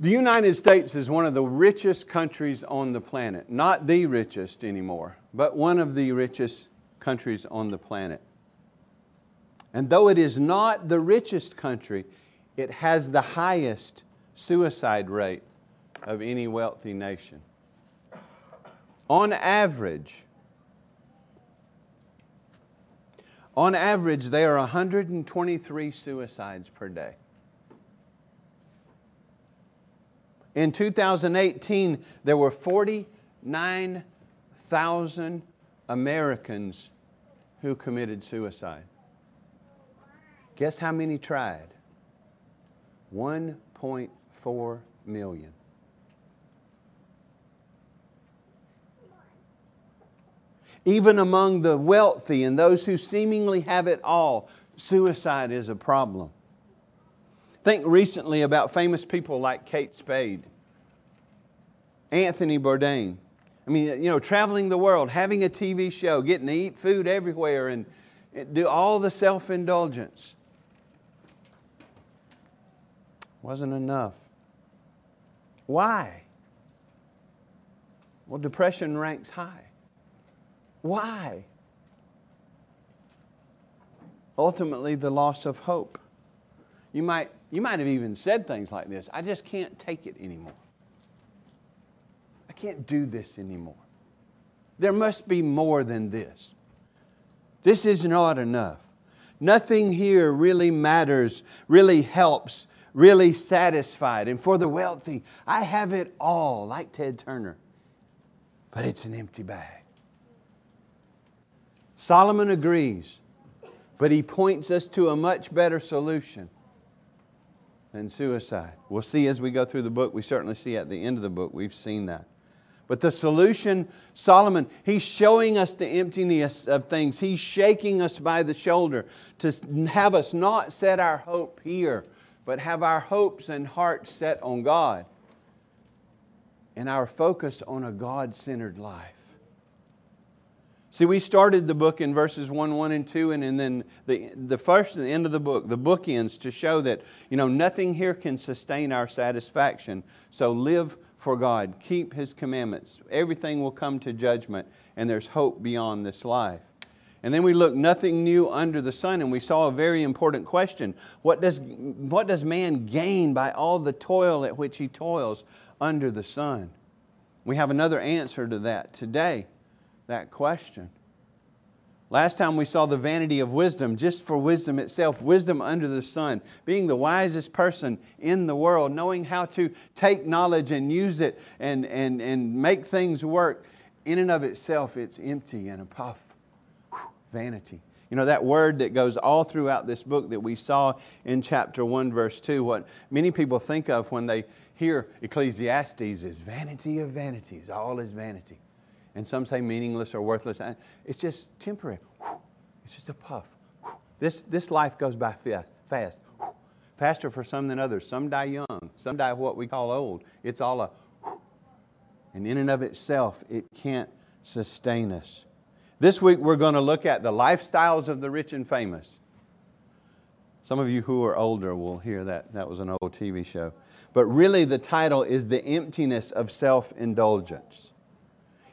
The United States is one of the richest countries on the planet. Not the richest anymore, but one of the richest countries on the planet. And though it is not the richest country, it has the highest suicide rate of any wealthy nation. On average, on average, there are 123 suicides per day. In 2018, there were 49,000 Americans who committed suicide. Guess how many tried? 1.4 million. Even among the wealthy and those who seemingly have it all, suicide is a problem. Think recently about famous people like Kate Spade, Anthony Bourdain. I mean, you know, traveling the world, having a TV show, getting to eat food everywhere, and do all the self indulgence. Wasn't enough. Why? Well, depression ranks high. Why? Ultimately, the loss of hope. You might, you might have even said things like this I just can't take it anymore. Can't do this anymore. There must be more than this. This is not enough. Nothing here really matters, really helps, really satisfied. And for the wealthy, I have it all, like Ted Turner, but it's an empty bag. Solomon agrees, but he points us to a much better solution than suicide. We'll see as we go through the book. We certainly see at the end of the book, we've seen that. But the solution, Solomon, he's showing us the emptiness of things. He's shaking us by the shoulder to have us not set our hope here, but have our hopes and hearts set on God and our focus on a God centered life. See, we started the book in verses 1, 1, and 2, and, and then the, the first and the end of the book, the bookends, to show that you know, nothing here can sustain our satisfaction. So live for God, keep His commandments. Everything will come to judgment, and there's hope beyond this life. And then we look nothing new under the sun, and we saw a very important question. What does, what does man gain by all the toil at which he toils under the sun? We have another answer to that today, that question. Last time we saw the vanity of wisdom, just for wisdom itself, wisdom under the sun, being the wisest person in the world, knowing how to take knowledge and use it and, and, and make things work. In and of itself, it's empty and a puff. Whew, vanity. You know, that word that goes all throughout this book that we saw in chapter 1, verse 2, what many people think of when they hear Ecclesiastes is vanity of vanities, all is vanity and some say meaningless or worthless. It's just temporary. It's just a puff. This, this life goes by fast, fast. Faster for some than others. Some die young, some die what we call old. It's all a, and in and of itself, it can't sustain us. This week, we're going to look at the lifestyles of the rich and famous. Some of you who are older will hear that. That was an old TV show. But really, the title is The Emptiness of Self Indulgence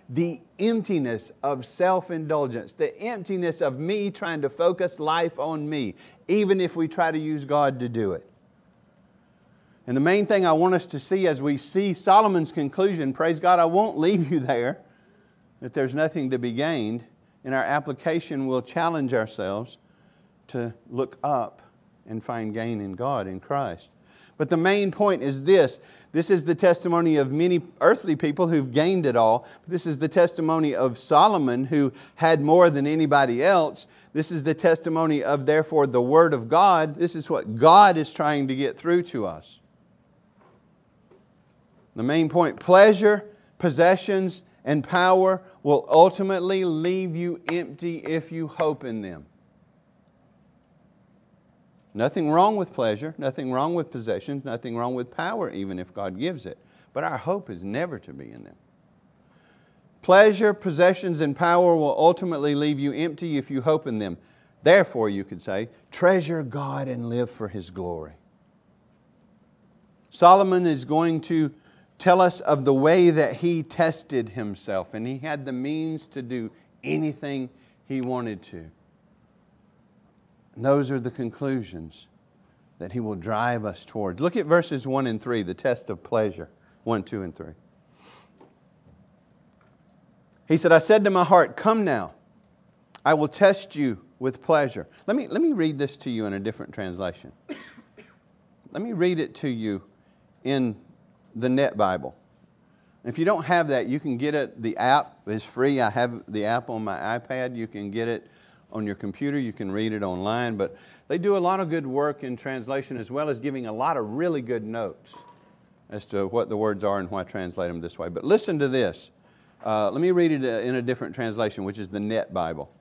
the emptiness of self indulgence, the emptiness of me trying to focus life on me, even if we try to use God to do it. And the main thing I want us to see as we see Solomon's conclusion, praise God, I won't leave you there, that there's nothing to be gained. In our application, we'll challenge ourselves to look up and find gain in God, in Christ. But the main point is this this is the testimony of many earthly people who've gained it all. This is the testimony of Solomon, who had more than anybody else. This is the testimony of, therefore, the Word of God. This is what God is trying to get through to us. The main point pleasure, possessions, and power will ultimately leave you empty if you hope in them. Nothing wrong with pleasure, nothing wrong with possessions, nothing wrong with power, even if God gives it. But our hope is never to be in them. Pleasure, possessions, and power will ultimately leave you empty if you hope in them. Therefore, you could say, treasure God and live for His glory. Solomon is going to tell us of the way that he tested himself, and he had the means to do anything he wanted to. Those are the conclusions that he will drive us towards. Look at verses 1 and 3, the test of pleasure 1, 2, and 3. He said, I said to my heart, Come now, I will test you with pleasure. Let me, let me read this to you in a different translation. Let me read it to you in the Net Bible. If you don't have that, you can get it. The app is free. I have the app on my iPad. You can get it on your computer. You can read it online. But they do a lot of good work in translation as well as giving a lot of really good notes as to what the words are and why I translate them this way. But listen to this. Uh, let me read it uh, in a different translation, which is the Net Bible.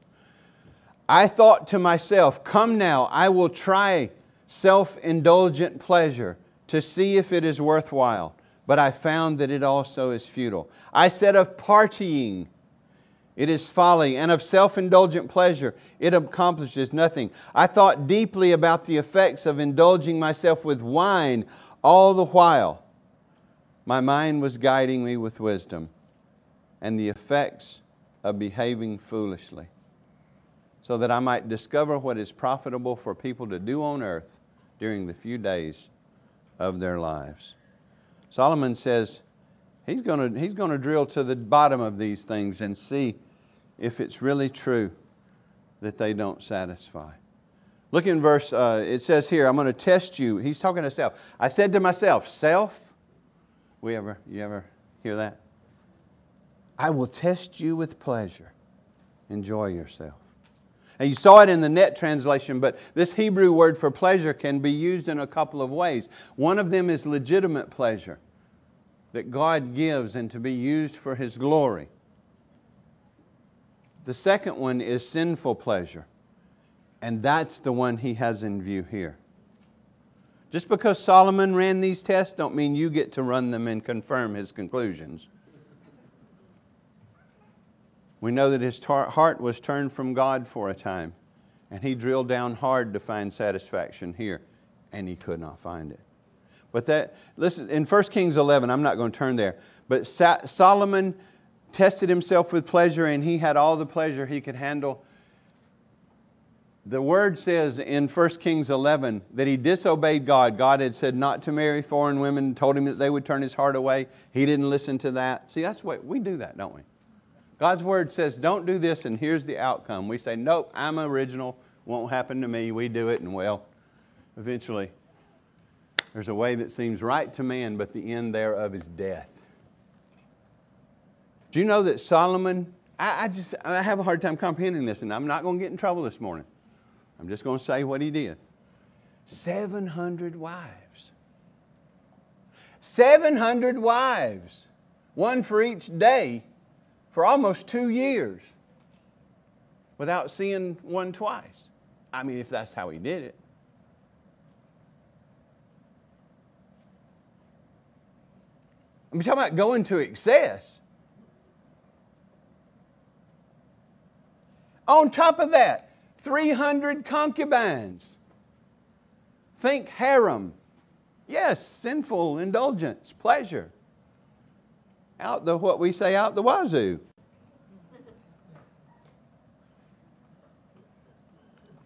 I thought to myself, Come now, I will try self indulgent pleasure to see if it is worthwhile. But I found that it also is futile. I said of partying, it is folly, and of self indulgent pleasure, it accomplishes nothing. I thought deeply about the effects of indulging myself with wine all the while. My mind was guiding me with wisdom and the effects of behaving foolishly, so that I might discover what is profitable for people to do on earth during the few days of their lives. Solomon says he's going he's to drill to the bottom of these things and see if it's really true that they don't satisfy. Look in verse, uh, it says here, I'm going to test you. He's talking to self. I said to myself, self, we ever, you ever hear that? I will test you with pleasure. Enjoy yourself. And you saw it in the net translation, but this Hebrew word for pleasure can be used in a couple of ways. One of them is legitimate pleasure that God gives and to be used for His glory. The second one is sinful pleasure, and that's the one He has in view here. Just because Solomon ran these tests don't mean you get to run them and confirm his conclusions. We know that his tar- heart was turned from God for a time, and he drilled down hard to find satisfaction here, and he could not find it. But that, listen, in 1 Kings 11, I'm not going to turn there, but Solomon tested himself with pleasure, and he had all the pleasure he could handle. The word says in 1 Kings 11 that he disobeyed God. God had said not to marry foreign women, told him that they would turn his heart away. He didn't listen to that. See, that's what we do that, don't we? God's word says, don't do this, and here's the outcome. We say, nope, I'm original, won't happen to me. We do it, and well, eventually, there's a way that seems right to man, but the end thereof is death. Do you know that Solomon, I, I just I have a hard time comprehending this, and I'm not going to get in trouble this morning. I'm just going to say what he did 700 wives. 700 wives, one for each day for almost two years without seeing one twice. I mean, if that's how he did it. I'm talking about going to excess. On top of that, 300 concubines. Think harem. Yes, sinful indulgence, pleasure out the what we say out the wazoo.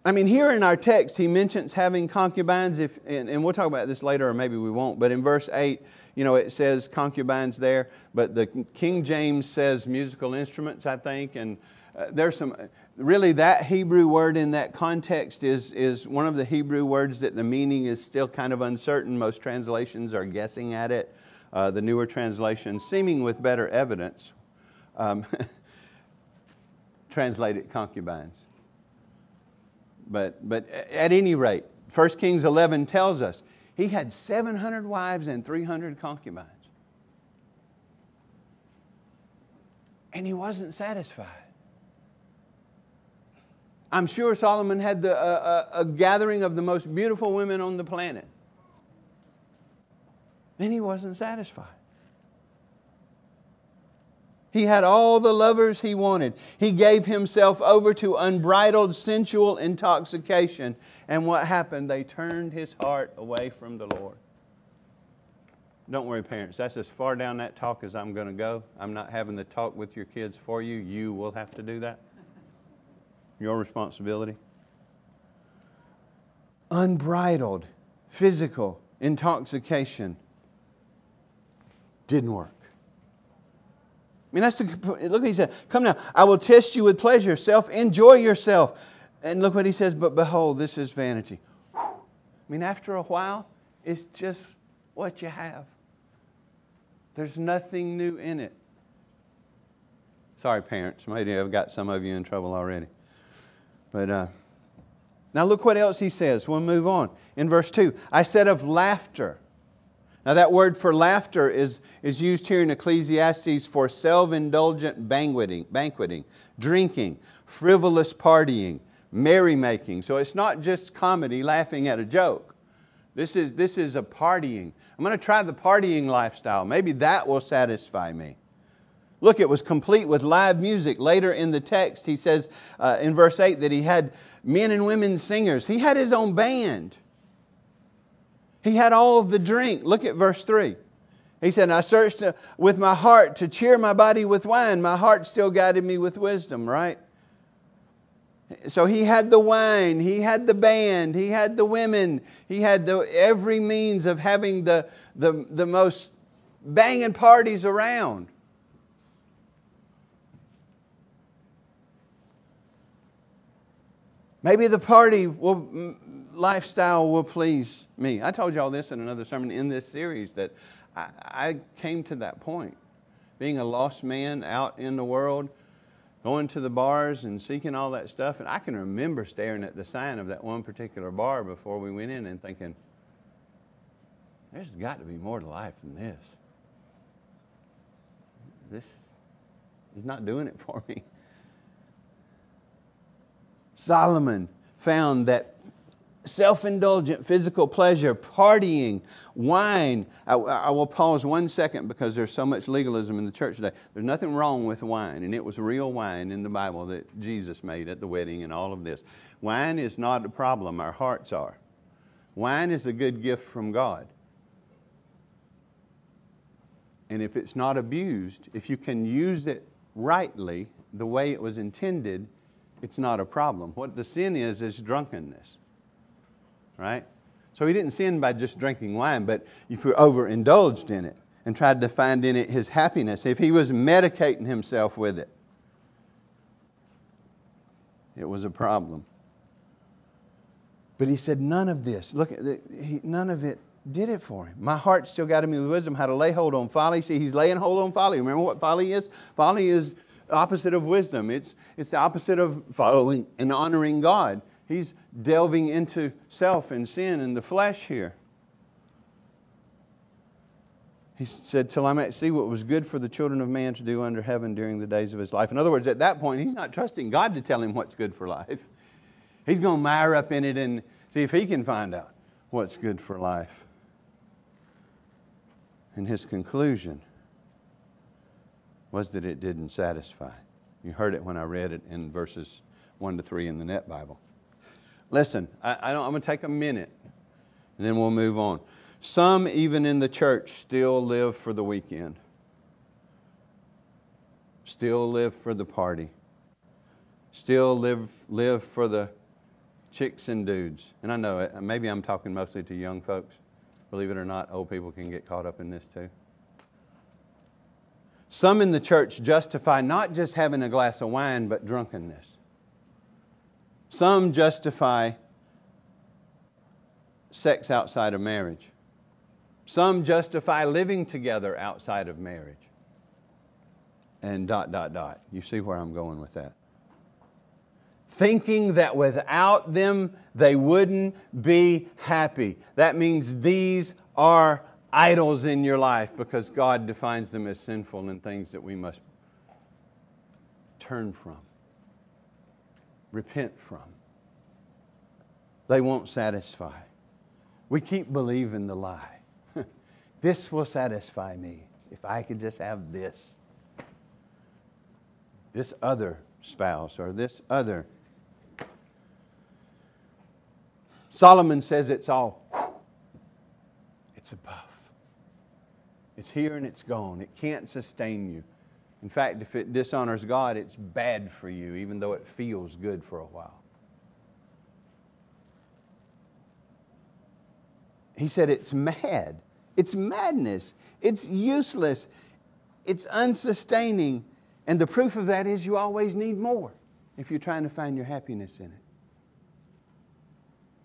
I mean, here in our text, he mentions having concubines, if, and, and, we'll talk about this later, or maybe we won't, but in verse 8, you know, it says concubines there, but the King James says musical instruments, I think, and uh, there's some, really that Hebrew word in that context is, is one of the Hebrew words that the meaning is still kind of uncertain. Most translations are guessing at it uh, the newer translation, seeming with better evidence, um, translated concubines. But, but at any rate, 1 Kings 11 tells us he had 700 wives and 300 concubines. And he wasn't satisfied. I'm sure Solomon had the, uh, a gathering of the most beautiful women on the planet. And he wasn't satisfied. He had all the lovers he wanted. He gave himself over to unbridled sensual intoxication. And what happened? They turned his heart away from the Lord. don't worry, parents. That's as far down that talk as I'm going to go. I'm not having the talk with your kids for you. You will have to do that. Your responsibility. Unbridled physical intoxication didn't work. I mean, that's the, look what he said. Come now, I will test you with pleasure. Self, enjoy yourself. And look what he says, but behold, this is vanity. I mean, after a while, it's just what you have. There's nothing new in it. Sorry, parents. Maybe I've got some of you in trouble already. But uh, now look what else he says. We'll move on. In verse 2, I said of laughter. Now, that word for laughter is, is used here in Ecclesiastes for self indulgent banqueting, banqueting, drinking, frivolous partying, merrymaking. So it's not just comedy, laughing at a joke. This is, this is a partying. I'm going to try the partying lifestyle. Maybe that will satisfy me. Look, it was complete with live music. Later in the text, he says uh, in verse 8 that he had men and women singers. He had his own band. He had all of the drink. Look at verse 3. He said, I searched uh, with my heart to cheer my body with wine. My heart still guided me with wisdom, right? So he had the wine, he had the band, he had the women, he had the, every means of having the, the, the most banging parties around. Maybe the party will, lifestyle will please me. I told you all this in another sermon in this series that I, I came to that point. Being a lost man out in the world, going to the bars and seeking all that stuff. And I can remember staring at the sign of that one particular bar before we went in and thinking, there's got to be more to life than this. This is not doing it for me. Solomon found that self indulgent physical pleasure, partying, wine. I, I, will pause one second because there's so much legalism in the church today. There's nothing wrong with wine, and it was real wine in the Bible that Jesus made at the wedding and all of this. Wine is not a problem, our hearts are. Wine is a good gift from God. And if it's not abused, if you can use it rightly, the way it was intended, it's not a problem. What the sin is, is drunkenness. Right? So he didn't sin by just drinking wine, but if you're overindulged in it and tried to find in it his happiness, if he was medicating himself with it, it was a problem. But he said, none of this, look, none of it did it for him. My heart still got me with wisdom how to lay hold on folly. See, he's laying hold on folly. Remember what folly is? Folly is opposite of wisdom. It's, it's the opposite of following and honoring God. He's delving into self and sin and the flesh here. He said, Till I might see what was good for the children of man to do under heaven during the days of his life. In other words, at that point, he's not trusting God to tell him what's good for life. He's going to mire up in it and see if he can find out what's good for life. And his conclusion was that it didn't satisfy. You heard it when I read it in verses 1 to 3 in the Net Bible. Listen, I, I am going to take a minute and then we'll move on. Some, even in the church, still live for the weekend, still live for the party, still live, live for the chicks and dudes. And I know it, maybe I'm talking mostly to young folks. Believe it or not, old people can get caught up in this too. Some in the church justify not just having a glass of wine, but drunkenness. Some justify sex outside of marriage. Some justify living together outside of marriage. And dot, dot, dot. You see where I'm going with that. Thinking that without them they wouldn't be happy. That means these are idols in your life because God defines them as sinful and things that we must turn from, repent from. They won't satisfy. We keep believing the lie. this will satisfy me if I could just have this. This other spouse or this other. Solomon says it's all, it's above. It's here and it's gone. It can't sustain you. In fact, if it dishonors God, it's bad for you, even though it feels good for a while. He said it's mad. It's madness. It's useless. It's unsustaining. And the proof of that is you always need more if you're trying to find your happiness in it.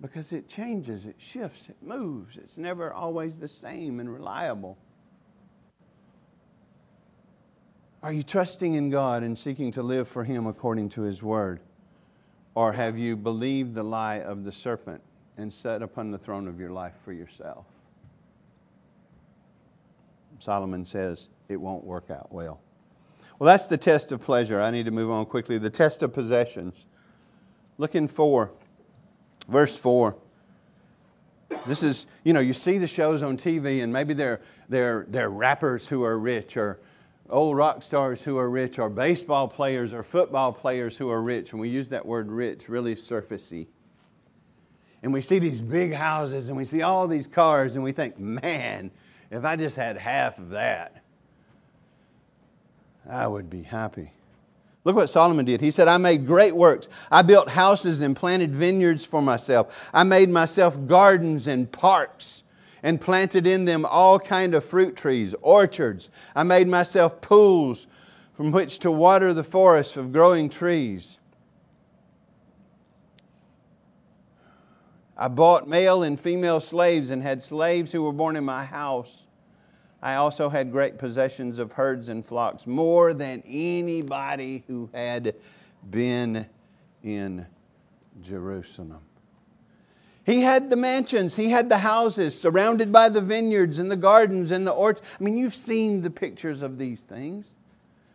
Because it changes, it shifts, it moves. It's never always the same and reliable. Are you trusting in God and seeking to live for Him according to His Word? Or have you believed the lie of the serpent and sat upon the throne of your life for yourself? Solomon says it won't work out well. Well, that's the test of pleasure. I need to move on quickly. The test of possessions. Look in 4, verse 4. This is, you know, you see the shows on TV, and maybe they're, they're, they're rappers who are rich, or old rock stars who are rich, or baseball players, or football players who are rich. And we use that word rich really surfacey. And we see these big houses and we see all these cars, and we think, man, if I just had half of that, I would be happy. Look what Solomon did. He said, I made great works. I built houses and planted vineyards for myself. I made myself gardens and parks and planted in them all kind of fruit trees, orchards. I made myself pools from which to water the forest of growing trees. I bought male and female slaves and had slaves who were born in my house. I also had great possessions of herds and flocks, more than anybody who had been in Jerusalem. He had the mansions, he had the houses surrounded by the vineyards and the gardens and the orchards. I mean, you've seen the pictures of these things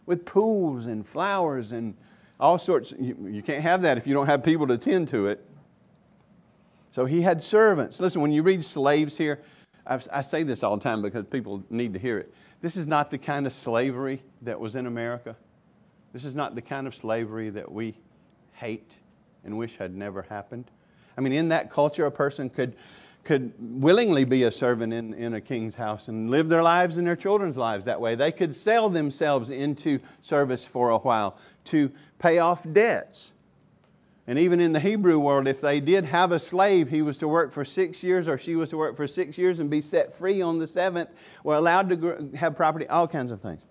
with pools and flowers and all sorts. You, you can't have that if you don't have people to tend to it. So he had servants. Listen, when you read slaves here, I've, i say this all the time because people need to hear it. This is not the kind of slavery that was in America. This is not the kind of slavery that we hate and wish had never happened. I mean, in that culture, a person could, could willingly be a servant in, in a king's house and live their lives and their children's lives that way. They could sell themselves into service for a while to pay off debts. And even in the Hebrew world, if they did have a slave, he was to work for six years or she was to work for six years and be set free on the seventh, were allowed to have property, all kinds of things.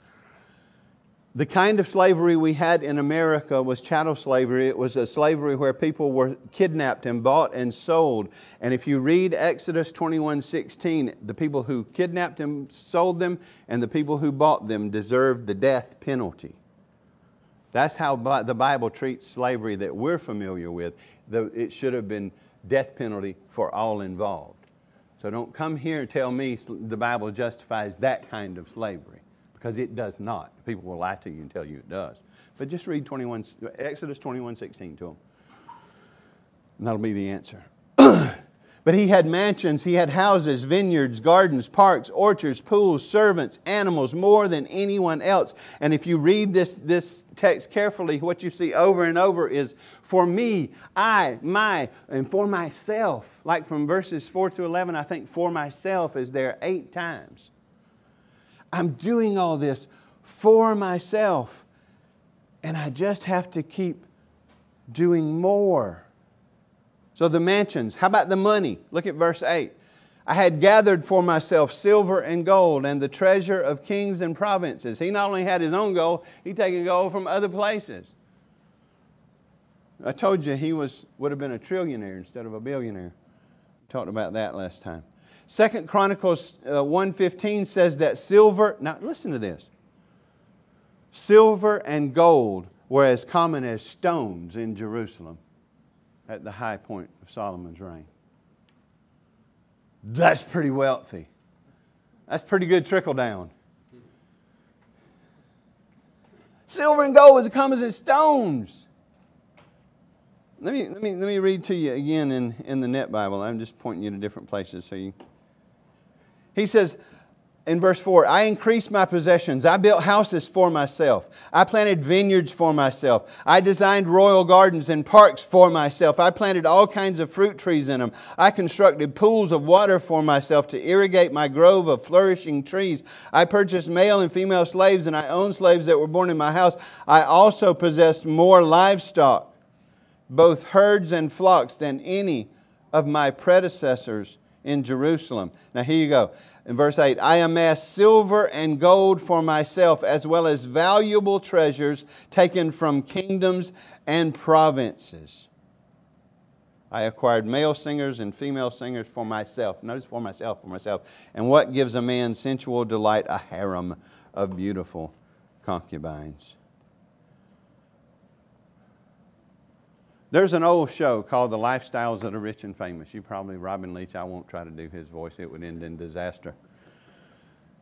The kind of slavery we had in America was chattel slavery. It was a slavery where people were kidnapped and bought and sold. And if you read Exodus 21 16, the people who kidnapped and sold them, and the people who bought them deserved the death penalty. That's how the Bible treats slavery that we're familiar with. It should have been death penalty for all involved. So don't come here and tell me the Bible justifies that kind of slavery because it does not. People will lie to you and tell you it does. But just read 21, Exodus 21 16 to them. And that'll be the answer. but he had mansions, he had houses, vineyards, gardens, parks, orchards, pools, servants, animals, more than anyone else. And if you read this, this text carefully, what you see over and over is for me, I, my, and for myself. Like from verses 4 to 11, I think for myself is there eight times. I'm doing all this for myself. And I just have to keep doing more. So the mansions, how about the money? Look at verse 8. I had gathered for myself silver and gold and the treasure of kings and provinces. He not only had his own gold, he taken gold from other places. I told you he was, would have been a trillionaire instead of a billionaire. Talked about that last time. Second Chronicles uh, 1.15 says that silver, now listen to this. Silver and gold were as common as stones in Jerusalem at the high point of Solomon's reign. That's pretty wealthy. That's pretty good trickle down. Silver and gold was as common as stones. Let me, let me, let me read to you again in, in the Net Bible. I'm just pointing you to different places so you he says, in verse 4 I increased my possessions. I built houses for myself. I planted vineyards for myself. I designed royal gardens and parks for myself. I planted all kinds of fruit trees in them. I constructed pools of water for myself to irrigate my grove of flourishing trees. I purchased male and female slaves, and I owned slaves that were born in my house. I also possessed more livestock, both herds and flocks, than any of my predecessors in Jerusalem. Now, here you go. In verse 8, I amassed silver and gold for myself, as well as valuable treasures taken from kingdoms and provinces. I acquired male singers and female singers for myself. Notice for myself, for myself. And what gives a man sensual delight? A harem of beautiful concubines. There's an old show called The Lifestyles of the Rich and Famous. You probably, Robin Leach, I won't try to do his voice, it would end in disaster.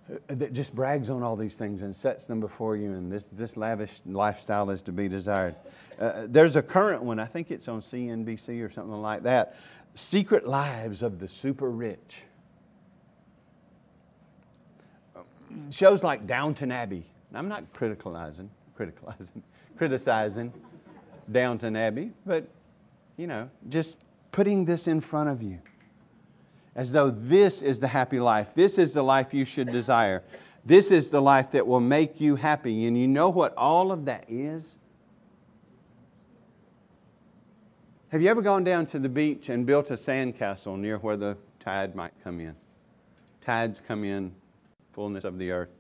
Uh, that just brags on all these things and sets them before you, and this, this lavish lifestyle is to be desired. Uh, there's a current one, I think it's on CNBC or something like that Secret Lives of the Super Rich. Shows like Downton Abbey. I'm not criticizing, criticizing, criticizing Downton Abbey, but, you know, just putting this in front of you as though this is the happy life. This is the life you should desire. This is the life that will make you happy. And you know what all of that is? Have you ever gone down to the beach and built a sandcastle near where the tide might come in? Tides come in, fullness of the earth.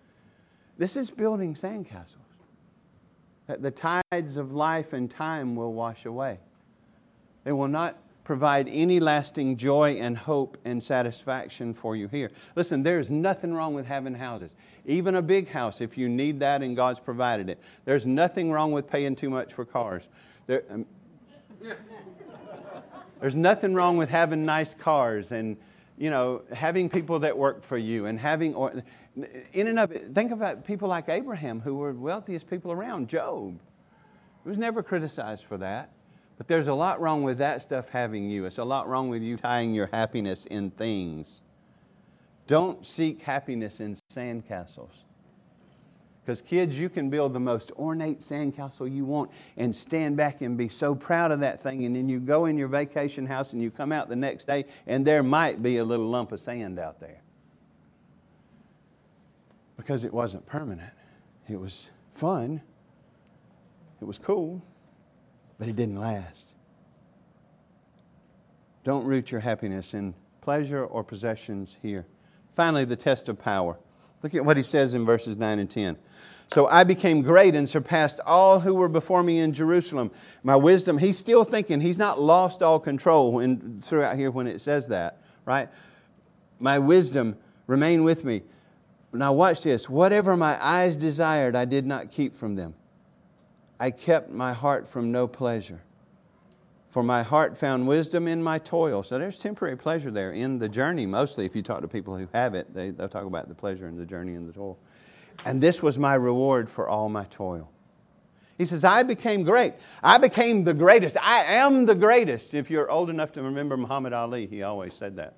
This is building sandcastles that the tides of life and time will wash away. They will not provide any lasting joy and hope and satisfaction for you here. Listen, there's nothing wrong with having houses. Even a big house, if you need that and God's provided it. There's nothing wrong with paying too much for cars. There, um, there's nothing wrong with having nice cars and you know, having people that work for you and having, in and of it, think about people like Abraham who were wealthiest people around, Job. He was never criticized for that. But there's a lot wrong with that stuff having you. It's a lot wrong with you tying your happiness in things. Don't seek happiness in sandcastles. Because, kids, you can build the most ornate sandcastle you want and stand back and be so proud of that thing. And then you go in your vacation house and you come out the next day and there might be a little lump of sand out there. Because it wasn't permanent. It was fun, it was cool, but it didn't last. Don't root your happiness in pleasure or possessions here. Finally, the test of power. Look at what he says in verses 9 and 10. So I became great and surpassed all who were before me in Jerusalem. My wisdom, he's still thinking, he's not lost all control when, throughout here when it says that, right? My wisdom remained with me. Now, watch this. Whatever my eyes desired, I did not keep from them. I kept my heart from no pleasure. For my heart found wisdom in my toil. So there's temporary pleasure there in the journey, mostly. If you talk to people who have it, they, they'll talk about the pleasure in the journey and the toil. And this was my reward for all my toil. He says, I became great. I became the greatest. I am the greatest. If you're old enough to remember Muhammad Ali, he always said that.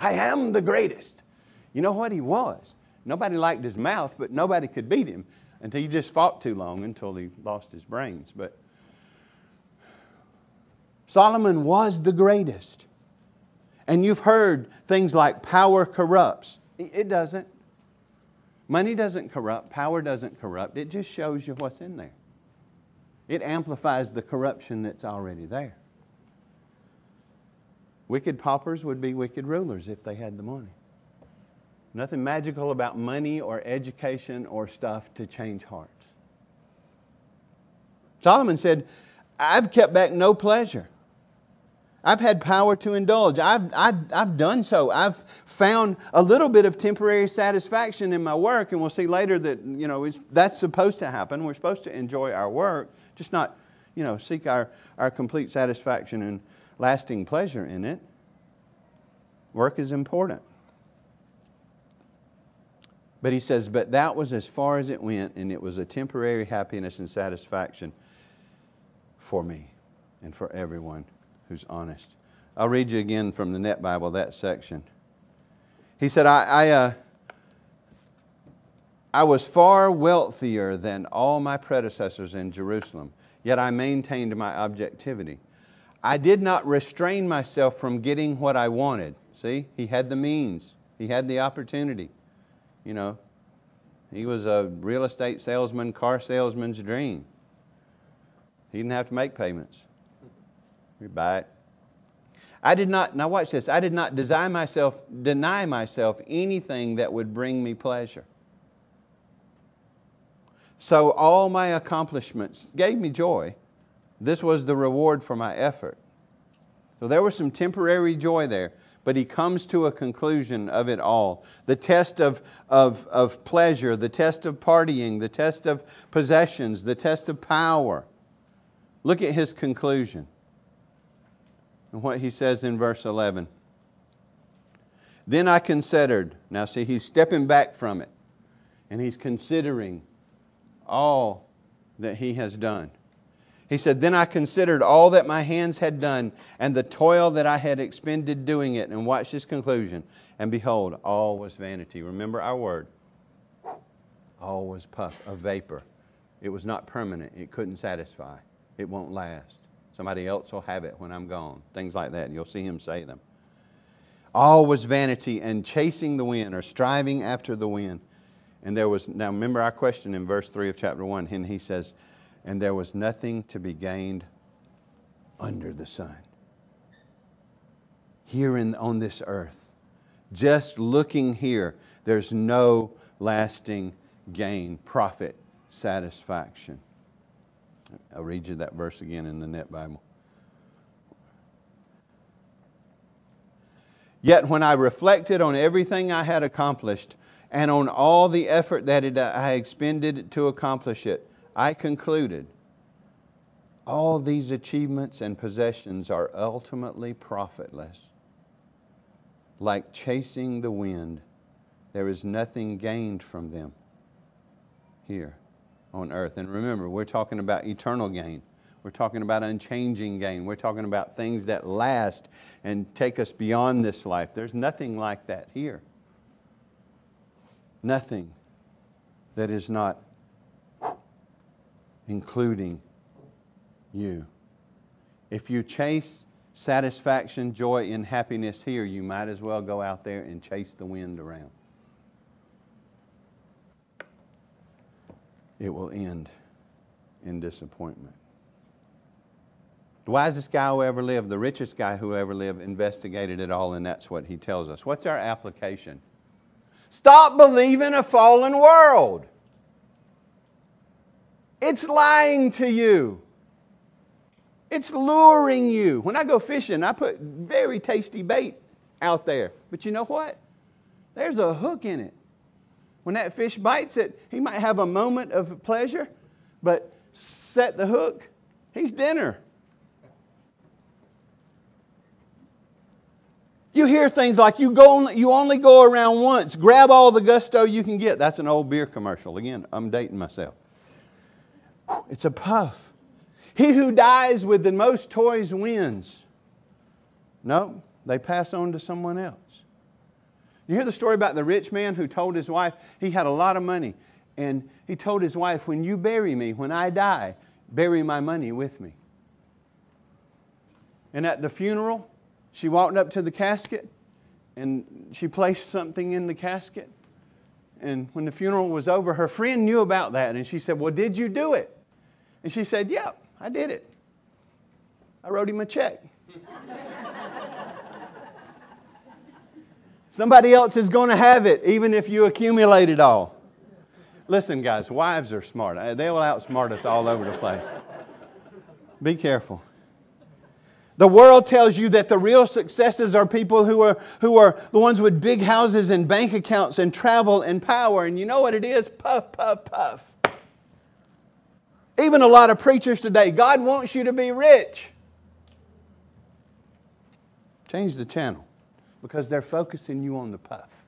I am the greatest. You know what he was? Nobody liked his mouth, but nobody could beat him until he just fought too long until he lost his brains. But Solomon was the greatest. And you've heard things like power corrupts. It doesn't. Money doesn't corrupt, power doesn't corrupt. It just shows you what's in there. It amplifies the corruption that's already there. Wicked paupers would be wicked rulers if they had the money. Nothing magical about money or education or stuff to change hearts. Solomon said, I've kept back no pleasure. I've had power to indulge. I've, I, have i have done so. I've found a little bit of temporary satisfaction in my work, and we'll see later that you know that's supposed to happen. We're supposed to enjoy our work, just not you know seek our, our complete satisfaction and lasting pleasure in it. Work is important. But he says, but that was as far as it went, and it was a temporary happiness and satisfaction for me and for everyone who's honest. I'll read you again from the Net Bible that section. He said, I, I, uh, I was far wealthier than all my predecessors in Jerusalem, yet I maintained my objectivity. I did not restrain myself from getting what I wanted. See, he had the means, he had the opportunity. You know, he was a real estate salesman, car salesman's dream. He didn't have to make payments. You buy it. I did not, now watch this, I did not deny myself, deny myself anything that would bring me pleasure. So all my accomplishments gave me joy. This was the reward for my effort. So there was some temporary joy there, but he comes to a conclusion of it all. The test of, of, of pleasure, the test of partying, the test of possessions, the test of power. Look at his conclusion and what he says in verse 11. Then I considered, now see, he's stepping back from it and he's considering all that he has done. He said, Then I considered all that my hands had done and the toil that I had expended doing it. And watch this conclusion. And behold, all was vanity. Remember our word. All was puff, a vapor. It was not permanent, it couldn't satisfy, it won't last. Somebody else will have it when I'm gone. Things like that. You'll see him say them. All was vanity and chasing the wind or striving after the wind. And there was, now remember our question in verse 3 of chapter 1, and he says, and there was nothing to be gained under the sun. Here in, on this earth, just looking here, there's no lasting gain, profit, satisfaction. I'll read you that verse again in the Net Bible. Yet when I reflected on everything I had accomplished and on all the effort that it, I expended to accomplish it, I concluded all these achievements and possessions are ultimately profitless. Like chasing the wind, there is nothing gained from them here on earth. And remember, we're talking about eternal gain. We're talking about unchanging gain. We're talking about things that last and take us beyond this life. There's nothing like that here. Nothing that is not including you. If you chase satisfaction, joy, and happiness here, you might as well go out there and chase the wind around. it will end in disappointment. The wisest guy who ever lived, the richest guy who ever lived, investigated it all, and that's what he tells us. What's our application? Stop believing a fallen world. It's lying to you. It's luring you. When I go fishing, I put very tasty bait out there. But you know what? There's a hook in it. When that fish bites it, he might have a moment of pleasure, but set the hook, he's dinner. You hear things like you, go, you only go around once, grab all the gusto you can get. That's an old beer commercial. Again, I'm dating myself. It's a puff. He who dies with the most toys wins. No, they pass on to someone else. You hear the story about the rich man who told his wife he had a lot of money. And he told his wife, When you bury me, when I die, bury my money with me. And at the funeral, she walked up to the casket and she placed something in the casket. And when the funeral was over, her friend knew about that. And she said, Well, did you do it? And she said, Yep, yeah, I did it. I wrote him a check. Somebody else is going to have it, even if you accumulate it all. Listen, guys, wives are smart. They will outsmart us all over the place. Be careful. The world tells you that the real successes are people who are, who are the ones with big houses and bank accounts and travel and power. And you know what it is? Puff, puff, puff. Even a lot of preachers today, God wants you to be rich. Change the channel because they're focusing you on the puff.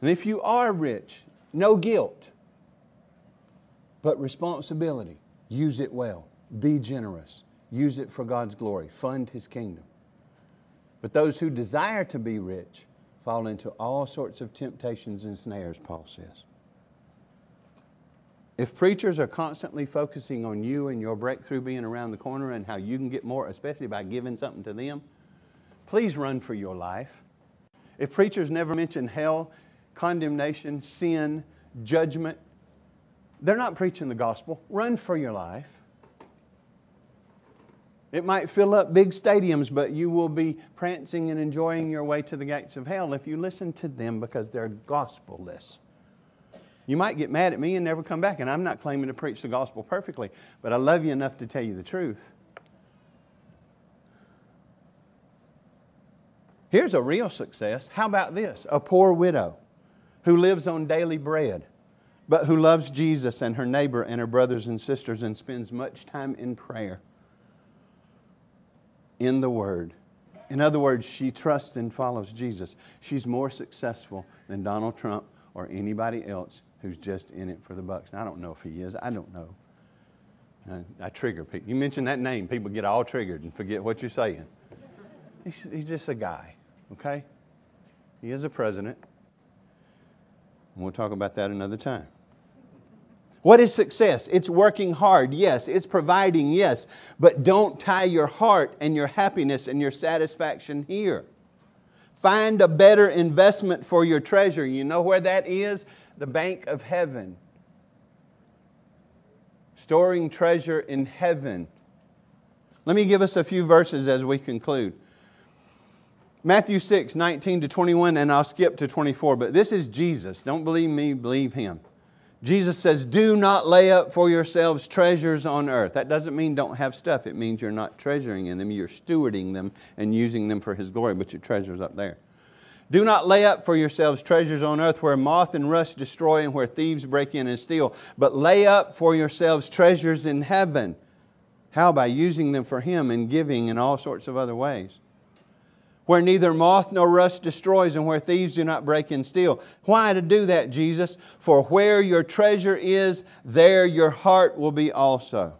And if you are rich, no guilt, but responsibility. Use it well. Be generous. Use it for God's glory. Fund His kingdom. But those who desire to be rich, fall into all sorts of temptations and snares, Paul says. If preachers are constantly focusing on you and your breakthrough being around the corner and how you can get more, especially by giving something to them, please run for your life. If preachers never mention hell, condemnation, sin, judgment, they're not preaching the gospel. Run for your life. It might fill up big stadiums, but you will be prancing and enjoying your way to the gates of hell if you listen to them because they're gospelless. You might get mad at me and never come back, and I'm not claiming to preach the gospel perfectly, but I love you enough to tell you the truth. Here's a real success. How about this? A poor widow who lives on daily bread, but who loves Jesus and her neighbor and her brothers and sisters and spends much time in prayer, in the Word. In other words, she trusts and follows Jesus. She's more successful than Donald Trump or anybody else who's just in it for the bucks. Now, I don't know if he is. I don't know. I, I trigger people. You mention that name, people get all triggered and forget what you're saying. He's, he's just a guy, okay? He is a president. And we'll talk about that another time. What is success? It's working hard, yes. It's providing, yes. But don't tie your heart and your happiness and your satisfaction here. Find a better investment for your treasure. You know where that is? the bank of heaven, storing treasure in heaven. Let me give us a few verses as we conclude. Matthew 6, 19 to 21, and I'll skip to 24, but this is Jesus. Don't believe me, believe him. Jesus says, Do not lay up for yourselves treasures on earth. That doesn't mean don't have stuff. It means you're not treasuring in them. You're stewarding them and using them for His glory, but your treasure's up there. Do not lay up for yourselves treasures on earth where moth and rust destroy and where thieves break in and steal, but lay up for yourselves treasures in heaven. How? By using them for Him and giving in all sorts of other ways. Where neither moth nor rust destroys and where thieves do not break and steal. Why to do that, Jesus? For where your treasure is, there your heart will be also.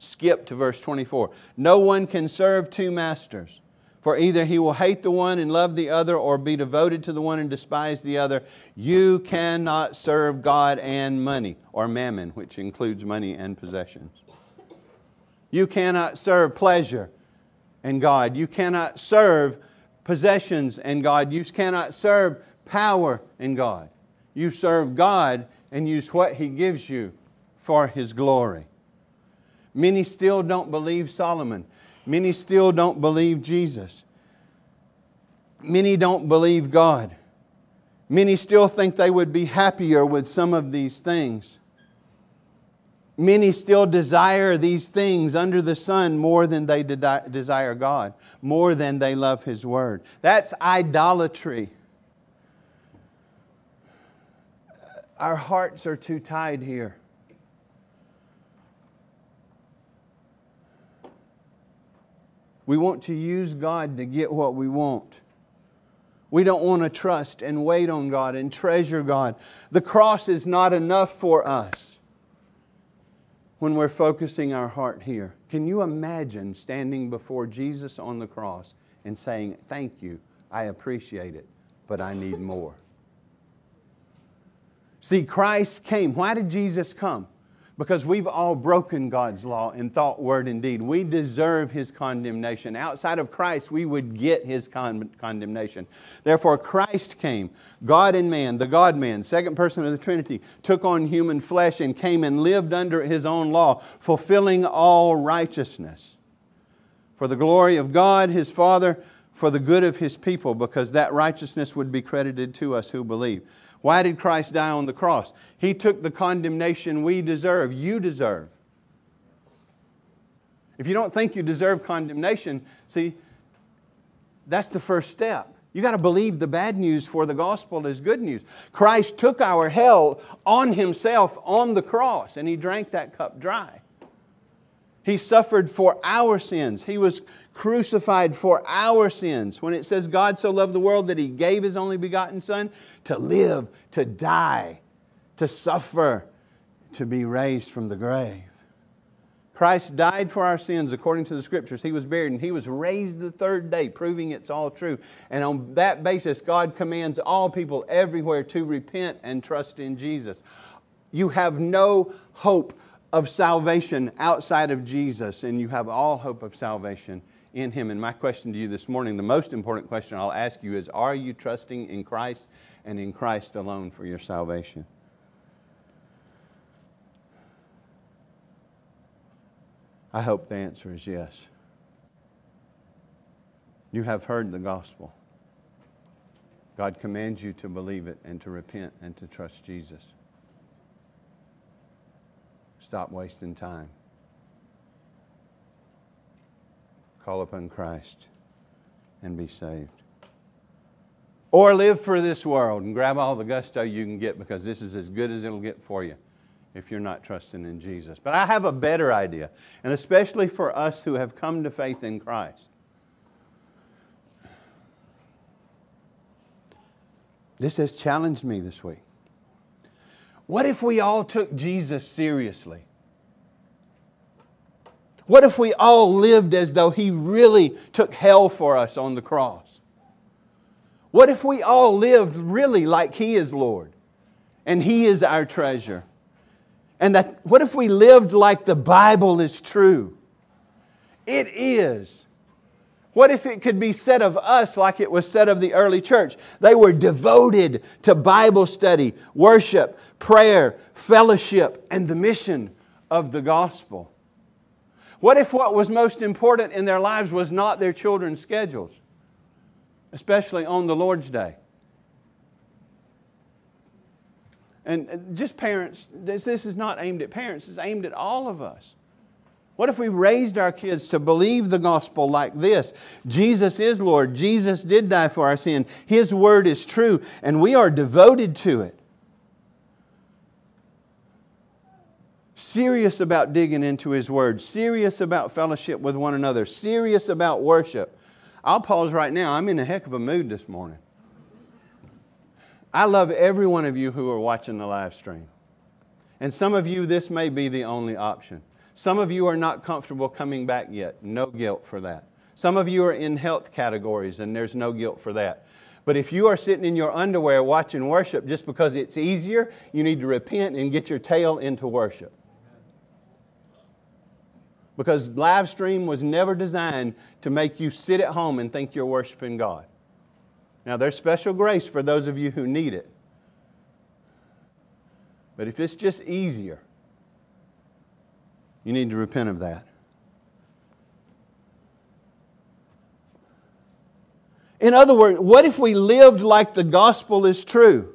Skip to verse 24. No one can serve two masters. For either he will hate the one and love the other, or be devoted to the one and despise the other. You cannot serve God and money, or mammon, which includes money and possessions. You cannot serve pleasure and God. You cannot serve possessions and God. You cannot serve power and God. You serve God and use what He gives you for His glory. Many still don't believe Solomon. Many still don't believe Jesus. Many don't believe God. Many still think they would be happier with some of these things. Many still desire these things under the sun more than they de- desire God, more than they love His Word. That's idolatry. Our hearts are too tied here. We want to use God to get what we want. We don't want to trust and wait on God and treasure God. The cross is not enough for us when we're focusing our heart here. Can you imagine standing before Jesus on the cross and saying, Thank you, I appreciate it, but I need more? See, Christ came. Why did Jesus come? Because we've all broken God's law in thought, word, and deed. We deserve His condemnation. Outside of Christ, we would get His con- condemnation. Therefore, Christ came, God and man, the God man, second person of the Trinity, took on human flesh and came and lived under His own law, fulfilling all righteousness. For the glory of God, His Father, for the good of His people, because that righteousness would be credited to us who believe. Why did Christ die on the cross? He took the condemnation we deserve, you deserve. If you don't think you deserve condemnation, see, that's the first step. You got to believe the bad news for the gospel is good news. Christ took our hell on himself on the cross and he drank that cup dry. He suffered for our sins. He was crucified for our sins. When it says God so loved the world that He gave His only begotten Son to live, to die, to suffer, to be raised from the grave. Christ died for our sins according to the scriptures. He was buried and he was raised the third day, proving it's all true. And on that basis, God commands all people everywhere to repent and trust in Jesus. You have no hope of salvation outside of Jesus, and you have all hope of salvation in Him. And my question to you this morning, the most important question I'll ask you is Are you trusting in Christ and in Christ alone for your salvation? I hope the answer is yes. You have heard the gospel. God commands you to believe it and to repent and to trust Jesus. Stop wasting time. Call upon Christ and be saved. Or live for this world and grab all the gusto you can get because this is as good as it'll get for you if you're not trusting in Jesus. But I have a better idea, and especially for us who have come to faith in Christ. This has challenged me this week. What if we all took Jesus seriously? What if we all lived as though He really took hell for us on the cross? What if we all lived really like He is Lord and He is our treasure? And that what if we lived like the Bible is true? It is. What if it could be said of us like it was said of the early church? They were devoted to Bible study, worship, prayer, fellowship, and the mission of the gospel. What if what was most important in their lives was not their children's schedules, especially on the Lord's Day? And just parents, this, this is not aimed at parents, it's aimed at all of us. What if we raised our kids to believe the gospel like this? Jesus is Lord. Jesus did die for our sin. His word is true, and we are devoted to it. Serious about digging into His word, serious about fellowship with one another, serious about worship. I'll pause right now. I'm in a heck of a mood this morning. I love every one of you who are watching the live stream. And some of you, this may be the only option. Some of you are not comfortable coming back yet. No guilt for that. Some of you are in health categories, and there's no guilt for that. But if you are sitting in your underwear watching worship just because it's easier, you need to repent and get your tail into worship. Because live stream was never designed to make you sit at home and think you're worshiping God. Now, there's special grace for those of you who need it. But if it's just easier, you need to repent of that. In other words, what if we lived like the gospel is true?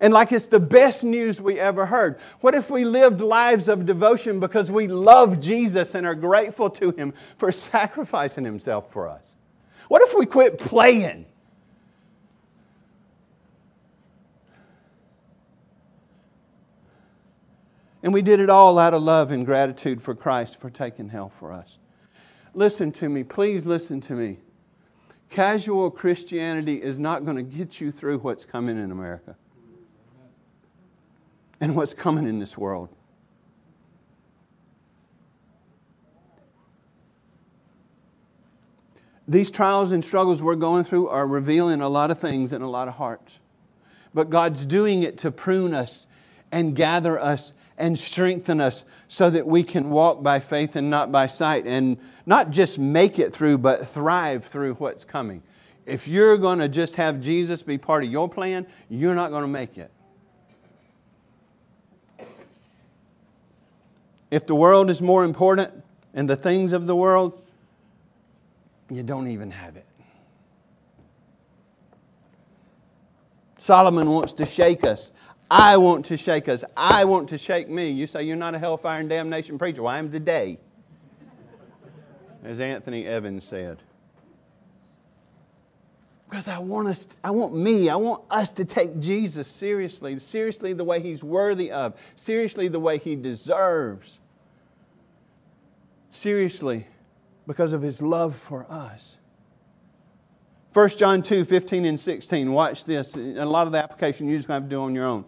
And like it's the best news we ever heard. What if we lived lives of devotion because we love Jesus and are grateful to Him for sacrificing Himself for us? What if we quit playing? And we did it all out of love and gratitude for Christ for taking hell for us. Listen to me, please listen to me. Casual Christianity is not going to get you through what's coming in America and what's coming in this world. These trials and struggles we're going through are revealing a lot of things in a lot of hearts. But God's doing it to prune us and gather us and strengthen us so that we can walk by faith and not by sight and not just make it through, but thrive through what's coming. If you're going to just have Jesus be part of your plan, you're not going to make it. If the world is more important and the things of the world, you don't even have it. Solomon wants to shake us. I want to shake us. I want to shake me. You say you're not a hellfire and damnation preacher. Well, I am today. As Anthony Evans said. Because I want us, I want me, I want us to take Jesus seriously, seriously the way he's worthy of, seriously the way he deserves. Seriously because of his love for us. 1 John 2, 15 and 16. Watch this. A lot of the application you're just going to have to do on your own.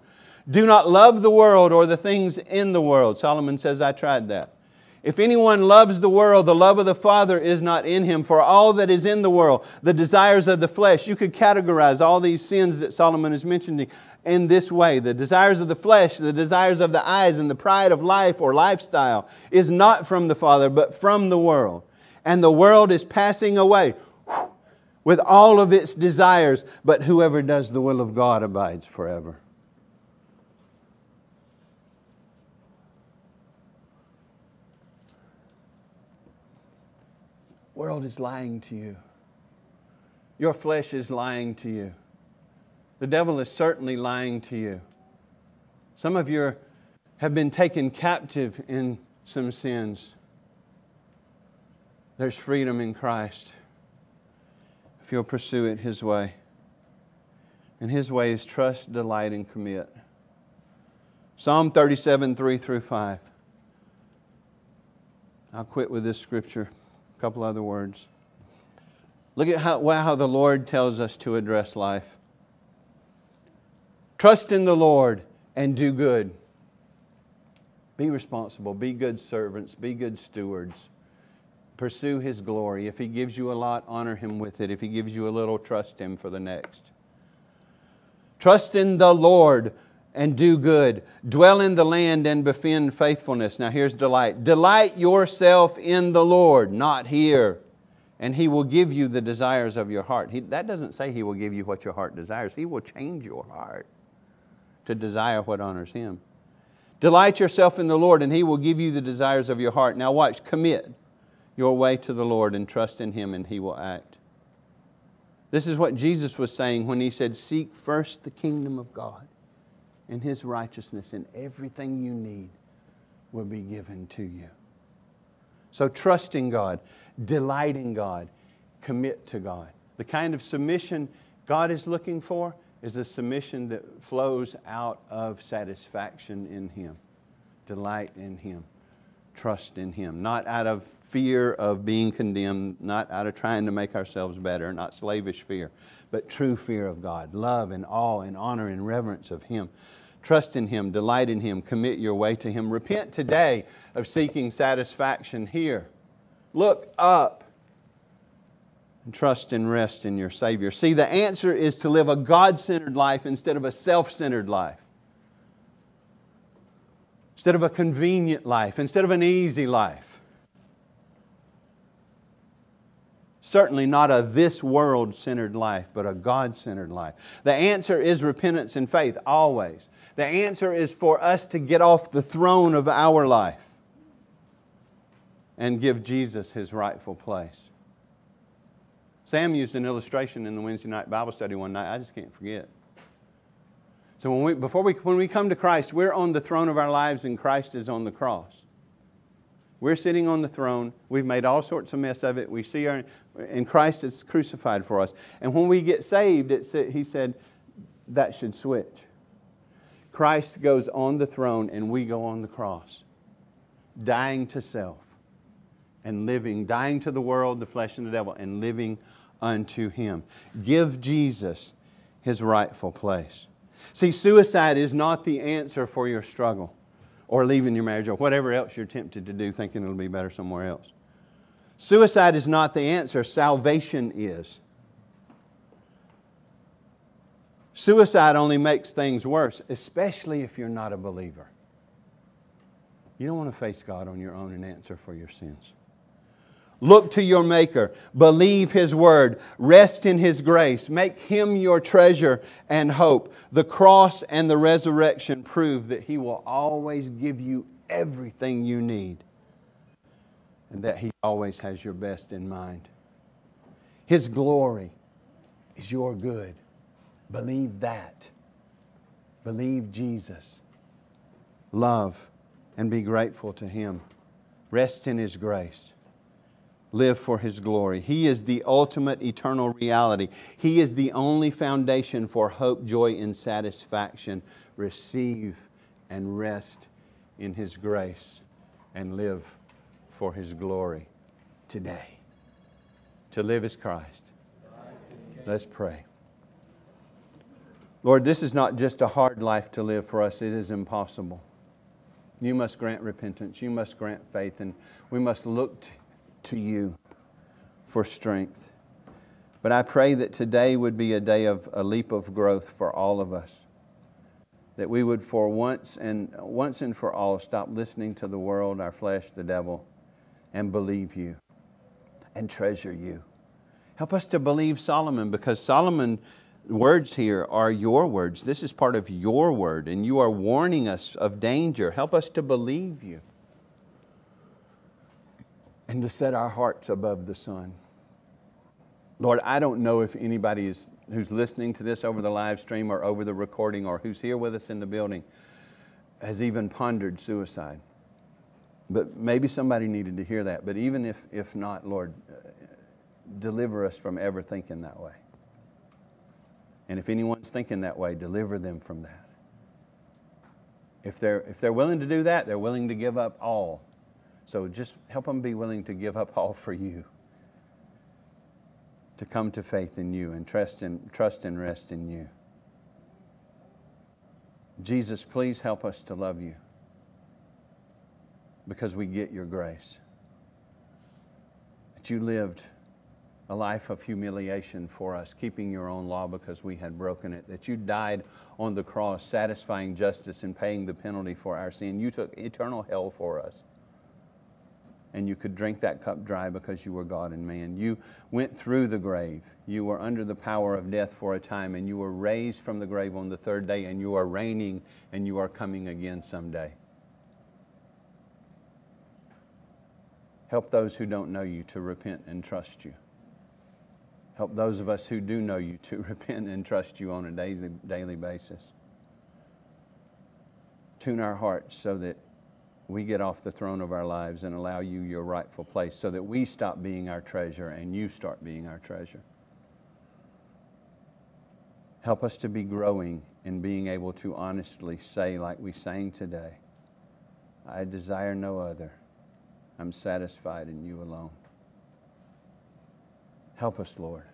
Do not love the world or the things in the world. Solomon says, I tried that. If anyone loves the world, the love of the Father is not in him. For all that is in the world, the desires of the flesh, you could categorize all these sins that Solomon is mentioning in this way. The desires of the flesh, the desires of the eyes, and the pride of life or lifestyle is not from the Father, but from the world. And the world is passing away with all of its desires, but whoever does the will of God abides forever. world is lying to you. Your flesh is lying to you. The devil is certainly lying to you. Some of you have been taken captive in some sins. There's freedom in Christ if you'll pursue it His way. And His way is trust, delight, and commit. Psalm 37, 3 through 5. I'll quit with this scripture. A couple other words. Look at how, how the Lord tells us to address life. Trust in the Lord and do good. Be responsible, be good servants, be good stewards. Pursue His glory. If He gives you a lot, honor Him with it. If He gives you a little, trust Him for the next. Trust in the Lord and do good. Dwell in the land and befriend faithfulness. Now here's delight. Delight yourself in the Lord, not here, and He will give you the desires of your heart. He, that doesn't say He will give you what your heart desires, He will change your heart to desire what honors Him. Delight yourself in the Lord, and He will give you the desires of your heart. Now, watch, commit your way to the Lord and trust in Him, and He will act. This is what Jesus was saying when He said, Seek first the kingdom of God and His righteousness, and everything you need will be given to you. So trust in God, delight in God, commit to God. The kind of submission God is looking for is a submission that flows out of satisfaction in Him, delight in Him, trust in Him, not out of fear of being condemned, not out of trying to make ourselves better, not slavish fear, but true fear of God, love and awe and honor and reverence of Him. Trust in Him, delight in Him, commit your way to Him. Repent today of seeking satisfaction here. Look up and trust and rest in your Savior. See, the answer is to live a God centered life instead of a self centered life, instead of a convenient life, instead of an easy life. Certainly not a this world centered life, but a God centered life. The answer is repentance and faith, always. The answer is for us to get off the throne of our life and give Jesus his rightful place. Sam used an illustration in the Wednesday night Bible study one night. I just can't forget. So when we, before we, when we come to Christ, we're on the throne of our lives and Christ is on the cross. We're sitting on the throne. We've made all sorts of mess of it. We see our, and Christ is crucified for us. And when we get saved, it, he said that should switch. Christ goes on the throne and we go on the cross, dying to self and living, dying to the world, the flesh, and the devil, and living unto Him. Give Jesus His rightful place. See, suicide is not the answer for your struggle or leaving your marriage or whatever else you're tempted to do thinking it'll be better somewhere else. Suicide is not the answer, salvation is. Suicide only makes things worse, especially if you're not a believer. You don't want to face God on your own and answer for your sins. Look to your Maker. Believe His Word. Rest in His grace. Make Him your treasure and hope. The cross and the resurrection prove that He will always give you everything you need and that He always has your best in mind. His glory is your good. Believe that. Believe Jesus. Love and be grateful to Him. Rest in His grace. Live for His glory. He is the ultimate eternal reality. He is the only foundation for hope, joy, and satisfaction. Receive and rest in His grace and live for His glory today. To live as Christ. Let's pray. Lord, this is not just a hard life to live for us, it is impossible. You must grant repentance. You must grant faith. And we must look t- to you for strength. But I pray that today would be a day of a leap of growth for all of us. That we would, for once and once and for all, stop listening to the world, our flesh, the devil, and believe you and treasure you. Help us to believe Solomon because Solomon words here are your words. This is part of your word, and you are warning us of danger. Help us to believe you and to set our hearts above the sun. Lord, I don't know if anybody is, who's listening to this over the live stream or over the recording or who's here with us in the building has even pondered suicide. But maybe somebody needed to hear that. But even if, if not, Lord, uh, deliver us from ever thinking that way. And if anyone's thinking that way, deliver them from that. If they're, if they're willing to do that, they're willing to give up all. So just help them be willing to give up all for you. To come to faith in you and trust, in, trust and rest in you. Jesus, please help us to love you because we get your grace. That you lived a life of humiliation for us, keeping your own law because we had broken it. That you died on the cross, satisfying justice and paying the penalty for our sin. You took eternal hell for us. And you could drink that cup dry because you were God and man. You went through the grave. You were under the power of death for a time, and you were raised from the grave on the third day, and you are reigning and you are coming again someday. Help those who don't know you to repent and trust you. Help those of us who do know you to repent and trust you on a daily, daily basis. Tune our hearts so that we get off the throne of our lives and allow you your rightful place so that we stop being our treasure and you start being our treasure. Help us to be growing and being able to honestly say, like we sang today, I desire no other. I'm satisfied in you alone. Help us, Lord.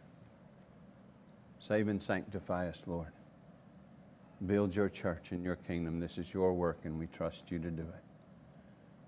Save and sanctify us, Lord. Build your church in your kingdom. This is your work, and we trust you to do it.